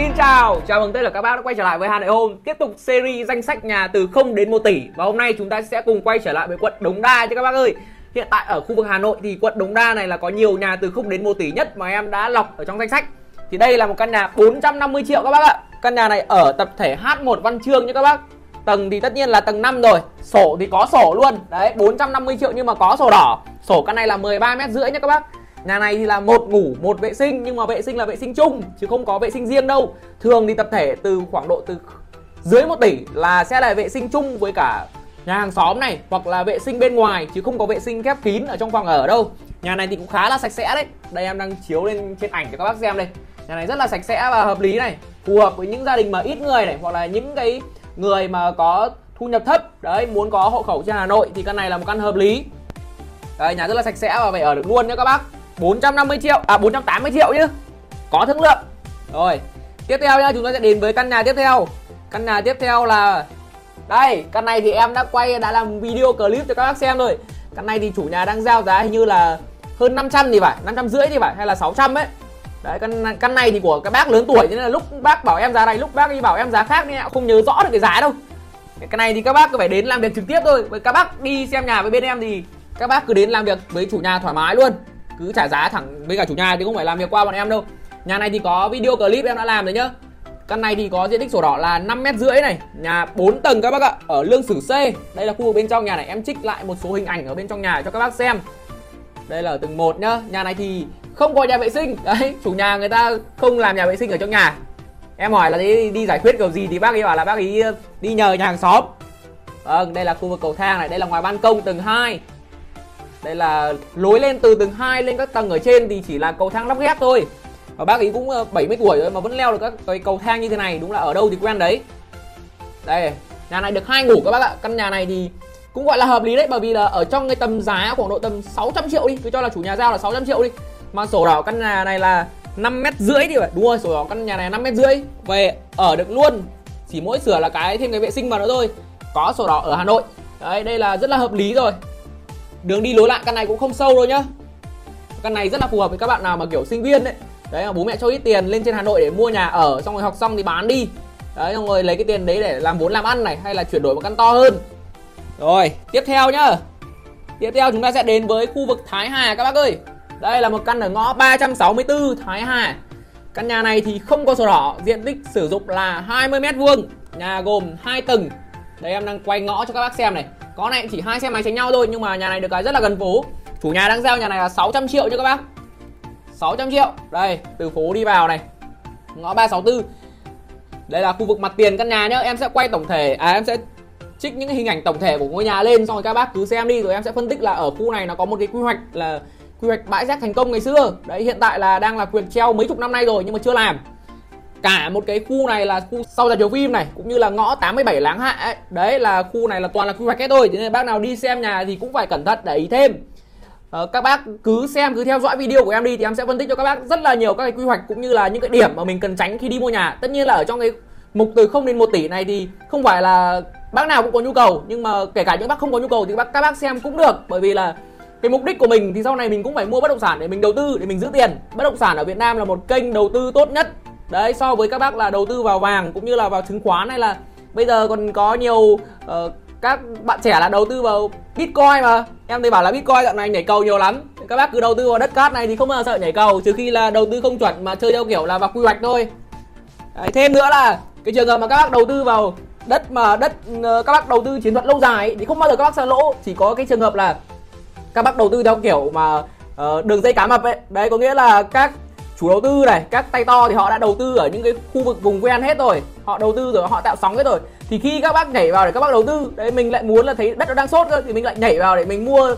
Xin chào, chào mừng tất cả các bác đã quay trở lại với Hà Nội Home. Tiếp tục series danh sách nhà từ 0 đến 1 tỷ. Và hôm nay chúng ta sẽ cùng quay trở lại với quận Đống Đa chứ các bác ơi. Hiện tại ở khu vực Hà Nội thì quận Đống Đa này là có nhiều nhà từ 0 đến 1 tỷ nhất mà em đã lọc ở trong danh sách. Thì đây là một căn nhà 450 triệu các bác ạ. Căn nhà này ở tập thể H1 Văn Trương nhé các bác. Tầng thì tất nhiên là tầng 5 rồi. Sổ thì có sổ luôn. Đấy 450 triệu nhưng mà có sổ đỏ. Sổ căn này là 13 mét rưỡi nhé các bác. Nhà này thì là một ngủ, một vệ sinh nhưng mà vệ sinh là vệ sinh chung chứ không có vệ sinh riêng đâu. Thường thì tập thể từ khoảng độ từ dưới 1 tỷ là sẽ là vệ sinh chung với cả nhà hàng xóm này hoặc là vệ sinh bên ngoài chứ không có vệ sinh khép kín ở trong phòng ở đâu. Nhà này thì cũng khá là sạch sẽ đấy. Đây em đang chiếu lên trên ảnh cho các bác xem đây. Nhà này rất là sạch sẽ và hợp lý này, phù hợp với những gia đình mà ít người này hoặc là những cái người mà có thu nhập thấp đấy muốn có hộ khẩu trên Hà Nội thì căn này là một căn hợp lý. Đây, nhà rất là sạch sẽ và phải ở được luôn nhé các bác 450 triệu à 480 triệu chứ. Có thương lượng. Rồi, tiếp theo nhá, chúng ta sẽ đến với căn nhà tiếp theo. Căn nhà tiếp theo là, đây, căn này thì em đã quay, đã làm video clip cho các bác xem rồi. Căn này thì chủ nhà đang giao giá hình như là hơn 500 thì phải 500 rưỡi thì phải, hay là 600 ấy. Đấy, căn căn này thì của các bác lớn tuổi nên là lúc bác bảo em giá này, lúc bác đi bảo em giá khác nên không nhớ rõ được cái giá đâu. Cái này thì các bác cứ phải đến làm việc trực tiếp thôi. Với các bác đi xem nhà với bên em thì các bác cứ đến làm việc với chủ nhà thoải mái luôn cứ trả giá thẳng với cả chủ nhà thì không phải làm việc qua bọn em đâu. Nhà này thì có video clip em đã làm rồi nhá. Căn này thì có diện tích sổ đỏ là 5 mét rưỡi này nhà 4 tầng các bác ạ ở lương sử C. Đây là khu vực bên trong nhà này em trích lại một số hình ảnh ở bên trong nhà cho các bác xem. Đây là ở tầng 1 nhá nhà này thì không có nhà vệ sinh. Đấy chủ nhà người ta không làm nhà vệ sinh ở trong nhà. Em hỏi là đi, đi giải quyết kiểu gì thì bác ấy bảo là bác ấy đi nhờ nhà hàng xóm. Vâng đây là khu vực cầu thang này đây là ngoài ban công tầng 2 đây là lối lên từ tầng 2 lên các tầng ở trên thì chỉ là cầu thang lắp ghép thôi. Và bác ấy cũng ờ, 70 tuổi rồi mà vẫn leo được các cái cầu thang như thế này, đúng là ở đâu thì quen đấy. Đây, nhà này được hai ngủ các bác ạ. Căn nhà này thì cũng gọi là hợp lý đấy, bởi vì là ở trong cái tầm giá khoảng độ tầm 600 triệu đi. Cứ cho là chủ nhà giao là 600 triệu đi. Mà sổ đỏ căn nhà này là 5 mét rưỡi đi phải đúng rồi sổ đỏ căn nhà này 5 mét rưỡi. Về ở được luôn. Chỉ mỗi sửa là cái thêm cái vệ sinh vào nữa thôi. Có sổ đỏ ở Hà Nội. Đấy, đây là rất là hợp lý rồi đường đi lối lại, căn này cũng không sâu đâu nhá. Căn này rất là phù hợp với các bạn nào mà kiểu sinh viên đấy đấy mà bố mẹ cho ít tiền lên trên hà nội để mua nhà ở, xong rồi học xong thì bán đi. Đấy, xong rồi lấy cái tiền đấy để làm vốn làm ăn này, hay là chuyển đổi một căn to hơn. Rồi, tiếp theo nhá. Tiếp theo chúng ta sẽ đến với khu vực thái hà các bác ơi. Đây là một căn ở ngõ 364 thái hà. Căn nhà này thì không có sổ đỏ, diện tích sử dụng là 20 mét vuông, nhà gồm 2 tầng. Đây, em đang quay ngõ cho các bác xem này có này, chỉ hai xe máy tránh nhau thôi, nhưng mà nhà này được cái rất là gần phố. Chủ nhà đang giao nhà này là 600 triệu nha các bác. 600 triệu. Đây, từ phố đi vào này. Ngõ 364 đây là khu vực mặt tiền căn nhà nhá. Em sẽ quay tổng thể à em sẽ trích những hình ảnh tổng thể của ngôi nhà lên, xong rồi các bác cứ xem đi, rồi em sẽ phân tích là ở khu này nó có một cái quy hoạch là quy hoạch bãi rác thành công ngày xưa. Đấy, hiện tại là đang là quyền treo mấy chục năm nay rồi, nhưng mà chưa làm cả một cái khu này là khu sau rạp chiếu phim này cũng như là ngõ 87 láng hạ ấy. đấy là khu này là toàn là quy hoạch hết thôi thế nên bác nào đi xem nhà thì cũng phải cẩn thận để ý thêm. Ờ, các bác cứ xem cứ theo dõi video của em đi thì em sẽ phân tích cho các bác rất là nhiều các cái quy hoạch cũng như là những cái điểm mà mình cần tránh khi đi mua nhà. Tất nhiên là ở trong cái mục từ 0 đến 1 tỷ này thì không phải là bác nào cũng có nhu cầu nhưng mà kể cả những bác không có nhu cầu thì bác các bác xem cũng được. Bởi vì là cái mục đích của mình thì sau này mình cũng phải mua bất động sản để mình đầu tư để mình giữ tiền. Bất động sản ở Việt Nam là một kênh đầu tư tốt nhất đấy so với các bác là đầu tư vào vàng cũng như là vào chứng khoán hay là bây giờ còn có nhiều uh, các bạn trẻ là đầu tư vào bitcoin mà. Em thấy bảo là bitcoin dạo này nhảy cầu nhiều lắm. Các bác cứ đầu tư vào đất cát này thì không bao giờ sợ nhảy cầu trừ khi là đầu tư không chuẩn mà chơi theo kiểu là vào quy hoạch thôi. Đấy, thêm nữa là cái trường hợp mà các bác đầu tư vào đất mà đất ờ, các bác đầu tư chiến thuật lâu dài thì không bao giờ các bác sợ lỗ. Chỉ có cái trường hợp là các bác đầu tư theo kiểu mà uh, đường dây cá mập ấy. Đấy có nghĩa là các chủ đầu tư này các tay to thì họ đã đầu tư ở những cái khu vực vùng ven hết rồi. Họ đầu tư rồi họ tạo sóng hết rồi. Thì khi các bác nhảy vào để các bác đầu tư đấy mình lại muốn là thấy đất nó đang sốt cơ thì mình lại nhảy vào để mình mua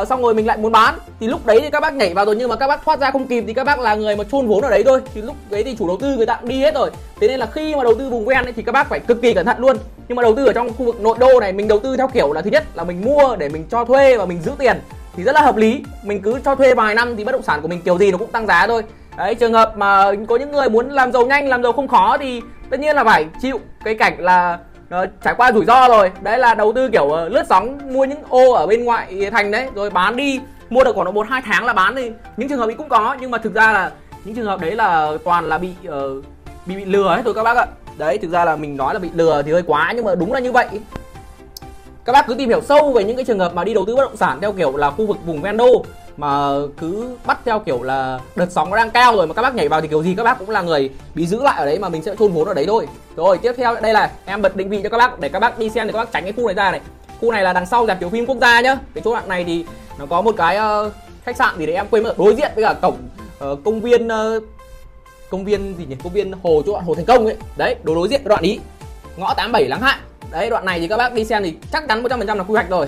uh, xong rồi mình lại muốn bán. Thì lúc đấy thì các bác nhảy vào rồi nhưng mà các bác thoát ra không kịp thì các bác là người mà chôn vốn ở đấy thôi. Thì lúc đấy thì chủ đầu tư người ta cũng đi hết rồi. Thế nên là khi mà đầu tư vùng ven ấy, thì các bác phải cực kỳ cẩn thận luôn. Nhưng mà đầu tư ở trong khu vực nội đô này mình đầu tư theo kiểu là thứ nhất là mình mua để mình cho thuê và mình giữ tiền thì rất là hợp lý. Mình cứ cho thuê vài năm thì bất động sản của mình kiểu gì nó cũng tăng giá thôi đấy trường hợp mà có những người muốn làm giàu nhanh làm giàu không khó thì tất nhiên là phải chịu cái cảnh là uh, trải qua rủi ro rồi. Đấy là đầu tư kiểu uh, lướt sóng mua những ô ở bên ngoại thành đấy rồi bán đi. Mua được khoảng độ một hai tháng là bán đi. Những trường hợp ấy cũng có nhưng mà thực ra là những trường hợp đấy là toàn là bị uh, bị bị lừa hết rồi các bác ạ. Đấy thực ra là mình nói là bị lừa thì hơi quá nhưng mà đúng là như vậy. Các bác cứ tìm hiểu sâu về những cái trường hợp mà đi đầu tư bất động sản theo kiểu là khu vực vùng ven đô mà cứ bắt theo kiểu là đợt sóng nó đang cao rồi mà các bác nhảy vào thì kiểu gì các bác cũng là người bị giữ lại ở đấy mà mình sẽ chôn vốn ở đấy thôi. Rồi tiếp theo đây là em bật định vị cho các bác để các bác đi xem thì các bác tránh cái khu này ra này. Khu này là đằng sau dạp chiếu phim quốc gia nhá. Cái chỗ đoạn này thì nó có một cái uh, khách sạn gì đấy em quên mất. Đối diện với cả cổng uh, công viên uh, công viên gì nhỉ? Công viên hồ chỗ đoạn hồ thành công ấy. Đấy đối đối diện cái đoạn ý. Ngõ 87 láng hạ. Đấy đoạn này thì các bác đi xem thì chắc chắn 100% là quy hoạch rồi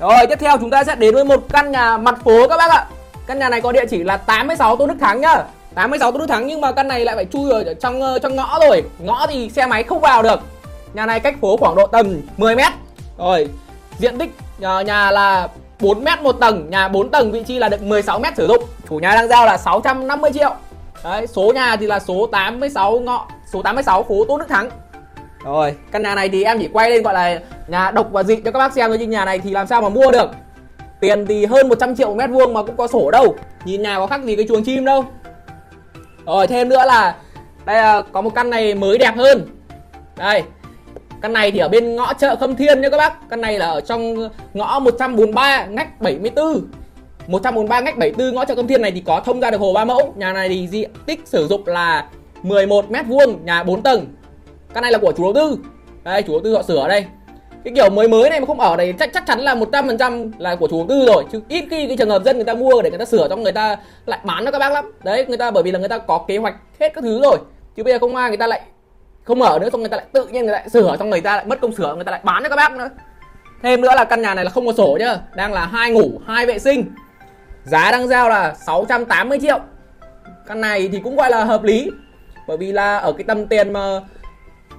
rồi tiếp theo chúng ta sẽ đến với một căn nhà mặt phố các bác ạ. Căn nhà này có địa chỉ là 86 Tôn Đức Thắng nhá. 86 Tôn Đức Thắng nhưng mà căn này lại phải chui ở trong ờ, trong ngõ rồi. Ngõ thì xe máy không vào được. Nhà này cách phố khoảng độ tầm 10 mét. Rồi diện tích nhà, nhà là 4 mét một tầng nhà 4 tầng vị trí là được 16 mét sử dụng. Chủ nhà đang giao là 650 triệu. Đấy, số nhà thì là số 86 ngõ số 86 phố Tôn Đức Thắng rồi, căn nhà này thì em chỉ quay lên gọi là nhà độc và dị cho các bác xem thôi nhưng nhà này thì làm sao mà mua được. Tiền thì hơn 100 triệu mét vuông mà cũng có sổ đâu. Nhìn nhà có khác gì cái chuồng chim đâu. Rồi, thêm nữa là đây là có một căn này mới đẹp hơn. Đây. Căn này thì ở bên ngõ chợ Khâm Thiên nha các bác. Căn này là ở trong ngõ 143 ngách 74. 143 ngách 74 ngõ chợ Khâm Thiên này thì có thông ra được hồ ba mẫu. Nhà này thì diện tích sử dụng là 11 mét vuông, nhà 4 tầng, căn này là của chủ đầu tư. Đây, chủ đầu tư họ sửa ở đây. Cái kiểu mới mới này mà không ở đây, chắc chắc chắn là 100% là của chủ đầu tư rồi. Chứ ít khi cái trường hợp dân người ta mua để người ta sửa cho người ta lại bán cho các bác lắm. Đấy, người ta, bởi vì là người ta có kế hoạch hết các thứ rồi. Chứ bây giờ không ai, người ta lại không ở nữa, xong người ta lại tự nhiên người ta lại sửa, xong người ta lại mất công sửa, người ta lại bán cho các bác nữa. Thêm nữa là căn nhà này là không có sổ nhá. Đang là hai ngủ, hai vệ sinh. Giá đang giao là 680 triệu. Căn này thì cũng gọi là hợp lý. Bởi vì là ở cái tầm tiền mà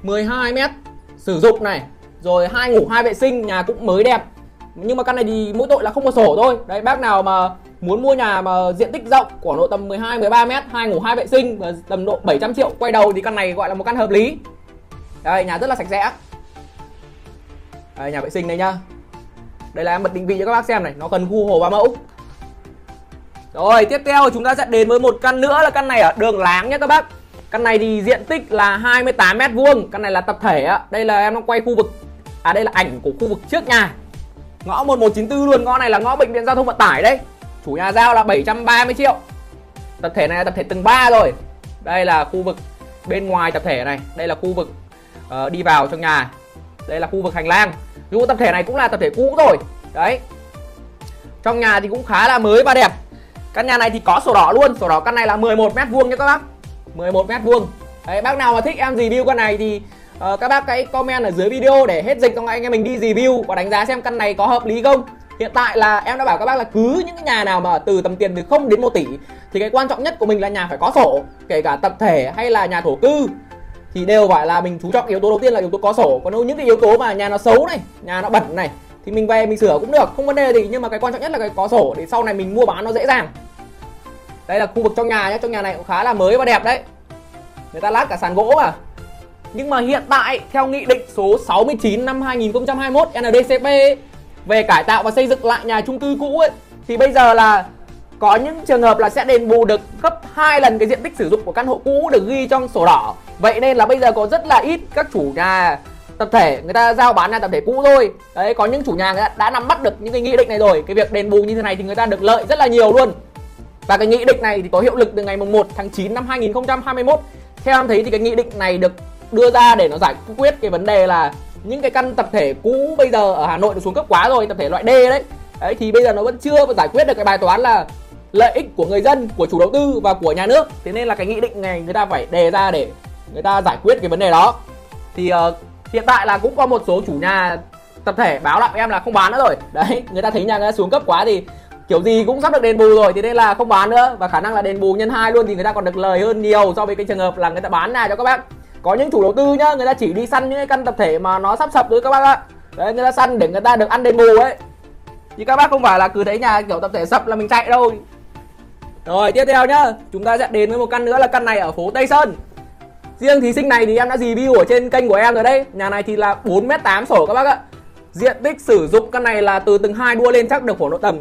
12 mét sử dụng này, rồi hai ngủ hai vệ sinh, nhà cũng mới đẹp. Nhưng mà căn này thì mỗi tội là không có sổ thôi. Đấy, bác nào mà muốn mua nhà mà diện tích rộng khoảng độ tầm 12 13 mét, hai ngủ hai vệ sinh và tầm độ 700 triệu quay đầu thì căn này gọi là một căn hợp lý. Đây, nhà rất là sạch sẽ. Đây, nhà vệ sinh đây nhá. Đây là em bật định vị cho các bác xem này, nó gần khu hồ ba mẫu. Rồi, tiếp theo chúng ta sẽ đến với một căn nữa là căn này ở đường láng nhé các bác. Căn này thì diện tích là 28 mét vuông, căn này là tập thể á. Đây là em đang quay khu vực à đây là ảnh của khu vực trước nhà. Ngõ 1194 luôn, ngõ này là ngõ bệnh viện giao thông vận tải đấy. Chủ nhà giao là 730 triệu. Tập thể này là tập thể tầng 3 rồi. Đây là khu vực bên ngoài tập thể này, đây là khu vực uh, đi vào trong nhà. Đây là khu vực hành lang. Dù tập thể này cũng là tập thể cũ rồi. Đấy. Trong nhà thì cũng khá là mới và đẹp. Căn nhà này thì có sổ đỏ luôn, sổ đỏ căn này là 11 mét vuông nha các bác. 11 mét vuông. Đấy, bác nào mà thích em review con này thì uh, các bác hãy comment ở dưới video để hết dịch xong anh em mình đi review và đánh giá xem căn này có hợp lý không. Hiện tại là em đã bảo các bác là cứ những cái nhà nào mà từ tầm tiền từ 0 đến 1 tỷ thì cái quan trọng nhất của mình là nhà phải có sổ kể cả tập thể hay là nhà thổ cư. Thì đều phải là mình chú trọng yếu tố đầu tiên là yếu tố có sổ. Còn những cái yếu tố mà nhà nó xấu này nhà nó bẩn này thì mình về mình sửa cũng được không vấn đề gì. Nhưng mà cái quan trọng nhất là cái có sổ để sau này mình mua bán nó dễ dàng đây là khu vực trong nhà nhé trong nhà này cũng khá là mới và đẹp đấy người ta lát cả sàn gỗ mà nhưng mà hiện tại theo nghị định số 69 năm 2021 NDCP ấy, về cải tạo và xây dựng lại nhà chung cư cũ ấy thì bây giờ là có những trường hợp là sẽ đền bù được gấp hai lần cái diện tích sử dụng của căn hộ cũ được ghi trong sổ đỏ. Vậy nên là bây giờ có rất là ít các chủ nhà tập thể người ta giao bán nhà tập thể cũ thôi. Đấy có những chủ nhà đã, đã nắm bắt được những cái nghị định này rồi. Cái việc đền bù như thế này thì người ta được lợi rất là nhiều luôn. Và cái nghị định này thì có hiệu lực từ ngày 1 tháng 9 năm 2021 Theo em thấy thì cái nghị định này được đưa ra để nó giải quyết cái vấn đề là những cái căn tập thể cũ bây giờ ở Hà Nội được xuống cấp quá rồi, tập thể loại D đấy. Đấy thì bây giờ nó vẫn chưa giải quyết được cái bài toán là lợi ích của người dân, của chủ đầu tư và của nhà nước. Thế nên là cái nghị định này người ta phải đề ra để người ta giải quyết cái vấn đề đó. Thì uh, hiện tại là cũng có một số chủ nhà tập thể báo lại em là không bán nữa rồi. Đấy, người ta thấy nhà người ta xuống cấp quá thì kiểu gì cũng sắp được đền bù rồi thì nên là không bán nữa. Và khả năng là đền bù nhân hai luôn thì người ta còn được lời hơn nhiều so với cái trường hợp là người ta bán nhà cho các bác. Có những chủ đầu tư nhá, người ta chỉ đi săn những cái căn tập thể mà nó sắp sập rồi các bác ạ. Đấy, người ta săn để người ta được ăn đền bù ấy. Thì các bác không phải là cứ thấy nhà kiểu tập thể sập là mình chạy đâu. Rồi, tiếp theo nhá. Chúng ta sẽ đến với một căn nữa là căn này ở phố tây sơn. Riêng thí sinh này thì em đã review ở trên kênh của em rồi đấy. Nhà này thì là 4 m 8 sổ các bác ạ. Diện tích sử dụng căn này là từ từng hai đua lên chắc được khoảng độ tầm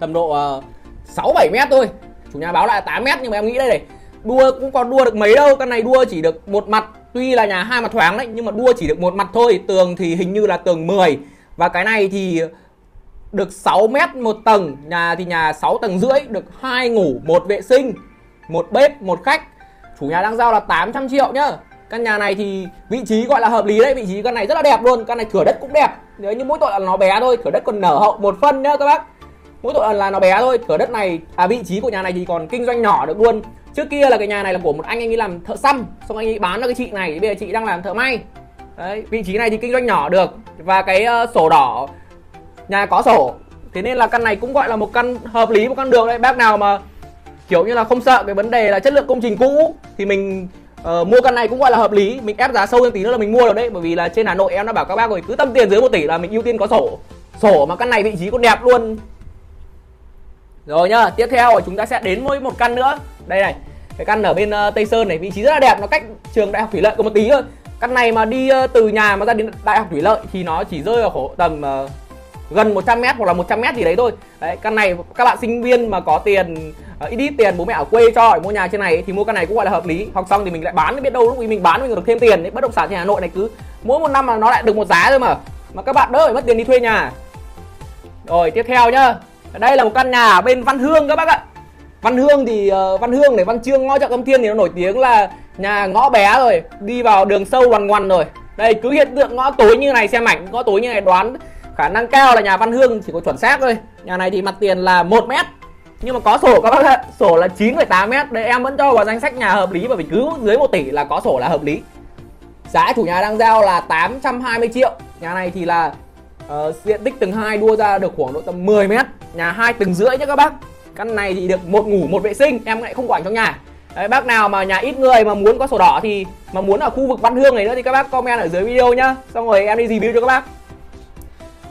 tầm độ uh, 6 7 mét thôi. Chủ nhà báo lại 8 mét nhưng mà em nghĩ đây này đua cũng còn đua được mấy đâu. Căn này đua chỉ được một mặt tuy là nhà hai mặt thoáng đấy nhưng mà đua chỉ được một mặt thôi. Tường thì hình như là tường 10 và cái này thì được 6 mét một tầng. Nhà thì nhà 6 tầng rưỡi được hai ngủ một vệ sinh một bếp một khách. Chủ nhà đang giao là 800 triệu nhá. Căn nhà này thì vị trí gọi là hợp lý đấy. Vị trí căn này rất là đẹp luôn. Căn này thửa đất cũng đẹp. Nếu như mỗi tội là nó bé thôi thửa đất còn nở hậu một phân nhá các bác mỗi tội là nó bé thôi thửa đất này à vị trí của nhà này thì còn kinh doanh nhỏ được luôn. Trước kia là cái nhà này là của một anh anh ấy làm thợ xăm xong anh ấy bán cho cái chị này bây giờ chị đang làm thợ may. Đấy vị trí này thì kinh doanh nhỏ được và cái uh, sổ đỏ nhà có sổ. Thế nên là căn này cũng gọi là một căn hợp lý một căn đường đấy. Bác nào mà kiểu như là không sợ cái vấn đề là chất lượng công trình cũ thì mình uh, mua căn này cũng gọi là hợp lý. Mình ép giá sâu hơn tí nữa là mình mua được đấy bởi vì là trên hà nội em đã bảo các bác rồi cứ tâm tiền dưới một tỷ là mình ưu tiên có sổ. Sổ mà căn này vị trí còn đẹp luôn rồi nhá tiếp theo chúng ta sẽ đến với một căn nữa. Đây này cái căn ở bên uh, tây sơn này vị trí rất là đẹp nó cách trường đại học thủy lợi có một tí thôi. Căn này mà đi uh, từ nhà mà ra đến đại học thủy lợi thì nó chỉ rơi vào khổ tầm uh, gần 100 mét hoặc là 100 mét gì đấy thôi. Đấy căn này các bạn sinh viên mà có tiền ít ít tiền bố mẹ ở quê cho để mua nhà trên này thì mua căn này cũng gọi là hợp lý. Học xong thì mình lại bán biết đâu lúc mình bán mình được thêm tiền đấy bất động sản trên hà nội này cứ mỗi một năm là nó lại được một giá thôi mà. Mà các bạn đỡ phải mất tiền đi thuê nhà. Rồi tiếp theo nhá đây là một căn nhà ở bên văn hương các bác ạ. Văn hương thì uh, văn hương này văn trương ngõ chợ âm thiên thì nó nổi tiếng là nhà ngõ bé rồi đi vào đường sâu ngoằn ngoằn rồi. Đây cứ hiện tượng ngõ tối như này xem ảnh ngõ tối như này đoán khả năng cao là nhà Văn Hương chỉ có chuẩn xác thôi. Nhà này thì mặt tiền là 1 mét nhưng mà có sổ các bác ạ. Sổ là 9,8 mét. Đây em vẫn cho vào danh sách nhà hợp lý và vì cứ dưới 1 tỷ là có sổ là hợp lý. Giá chủ nhà đang giao là 820 triệu. Nhà này thì là uh, diện tích tầng 2 đua ra được khoảng độ tầm 10 mét. Nhà hai tầng rưỡi nhé các bác. Căn này thì được một ngủ một vệ sinh em lại không quản trong nhà. Đấy, bác nào mà nhà ít người mà muốn có sổ đỏ thì mà muốn ở khu vực Văn Hương này nữa thì các bác comment ở dưới video nhá. Xong rồi em đi review cho các bác.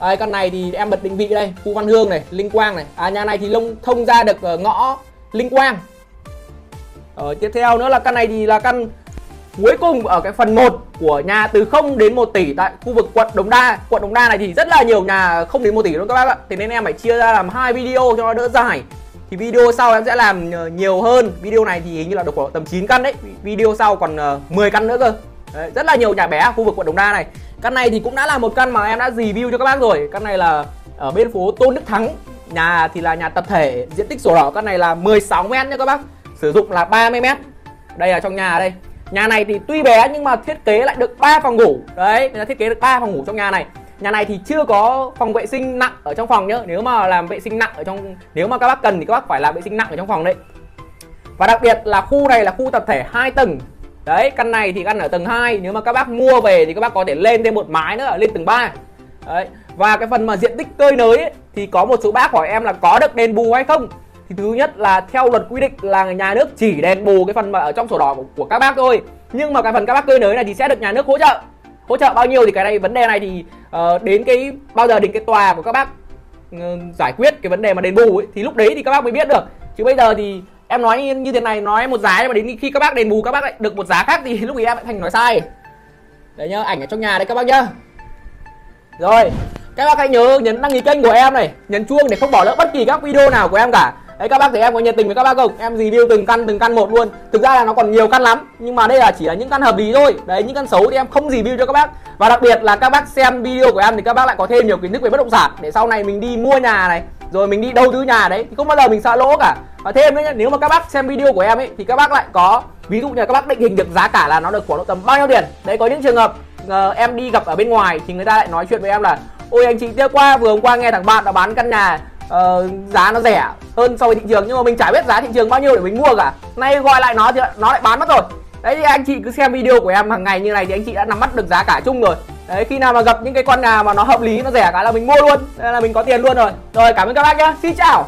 Đấy, căn này thì em bật định vị đây khu Văn Hương này Linh Quang này. À nhà này thì lông thông ra được ờ, ngõ Linh Quang. Ở tiếp theo nữa là căn này thì là căn cuối cùng ở cái phần 1 của nhà từ 0 đến 1 tỷ tại khu vực quận Đống Đa. Quận Đống Đa này thì rất là nhiều nhà không đến 1 tỷ luôn các bác ạ. Thế nên em phải chia ra làm hai video cho nó đỡ dài. Thì video sau em sẽ làm ờ, nhiều hơn. Video này thì hình như là được khoảng tầm 9 căn đấy. Video sau còn ờ, 10 căn nữa cơ. Đấy, rất là nhiều nhà bé ở khu vực quận Đồng Đa này. Căn này thì cũng đã là một căn mà em đã review cho các bác rồi. Căn này là ở bên phố Tôn Đức Thắng. Nhà thì là nhà tập thể diện tích sổ đỏ. Căn này là 16 mét nha các bác. Sử dụng là 30 mét. Đây là trong nhà đây nhà này thì tuy bé nhưng mà thiết kế lại được 3 phòng ngủ. Đấy người ta thiết kế được 3 phòng ngủ trong nhà này. Nhà này thì chưa có phòng vệ sinh nặng ở trong phòng nhá. Nếu mà làm vệ sinh nặng ở trong nếu mà các bác cần thì các bác phải làm vệ sinh nặng ở trong phòng đấy. Và đặc biệt là khu này là khu tập thể hai tầng. Đấy căn này thì căn ở tầng 2 nếu mà các bác mua về thì các bác có thể lên thêm một mái nữa lên tầng 3 đấy và cái phần mà diện tích cơi nới ấy, thì có một số bác hỏi em là có được đền bù hay không? Thì thứ nhất là theo luật quy định là nhà nước chỉ đền bù cái phần mà ở trong sổ đỏ của, của các bác thôi. Nhưng mà cái phần các bác cơi nới này thì sẽ được nhà nước hỗ trợ. Hỗ trợ bao nhiêu thì cái này vấn đề này thì uh, đến cái bao giờ đến cái tòa của các bác uh, giải quyết cái vấn đề mà đền bù ấy thì lúc đấy thì các bác mới biết được. Chứ bây giờ thì em nói như thế này nói một giá nhưng mà đến khi các bác đền bù các bác lại được một giá khác thì lúc ấy em lại thành nói sai. Đấy nhá ảnh ở trong nhà đấy các bác nhá. Rồi các bác hãy nhớ nhấn đăng ký kênh của em này nhấn chuông để không bỏ lỡ bất kỳ các video nào của em cả đấy các bác thấy em có nhiệt tình với các bác không? Em review từng căn từng căn một luôn. Thực ra là nó còn nhiều căn lắm nhưng mà đây là chỉ là những căn hợp lý thôi. Đấy những căn xấu thì em không review cho các bác. Và đặc biệt là các bác xem video của em thì các bác lại có thêm nhiều kiến thức về bất động sản. Để sau này mình đi mua nhà này rồi mình đi đầu tư nhà đấy thì không bao giờ mình sợ lỗ cả. Và thêm nữa nếu mà các bác xem video của em ấy thì các bác lại có ví dụ như là các bác định hình được giá cả là nó được khoảng độ tầm bao nhiêu tiền? Đấy có những trường hợp uh, em đi gặp ở bên ngoài thì người ta lại nói chuyện với em là ôi anh chị tiếp qua vừa hôm qua nghe thằng bạn đã bán căn nhà uh, giá nó rẻ hơn so với thị trường nhưng mà mình chả biết giá thị trường bao nhiêu để mình mua cả. Nay gọi lại nó thì nó lại bán mất rồi. Đấy thì anh chị cứ xem video của em hàng ngày như này thì anh chị đã nắm bắt được giá cả chung rồi. Đấy khi nào mà gặp những cái con nhà mà nó hợp lý nó rẻ cả là mình mua luôn. Nên là mình có tiền luôn rồi. Rồi cảm ơn các bác nhá. Xin chào.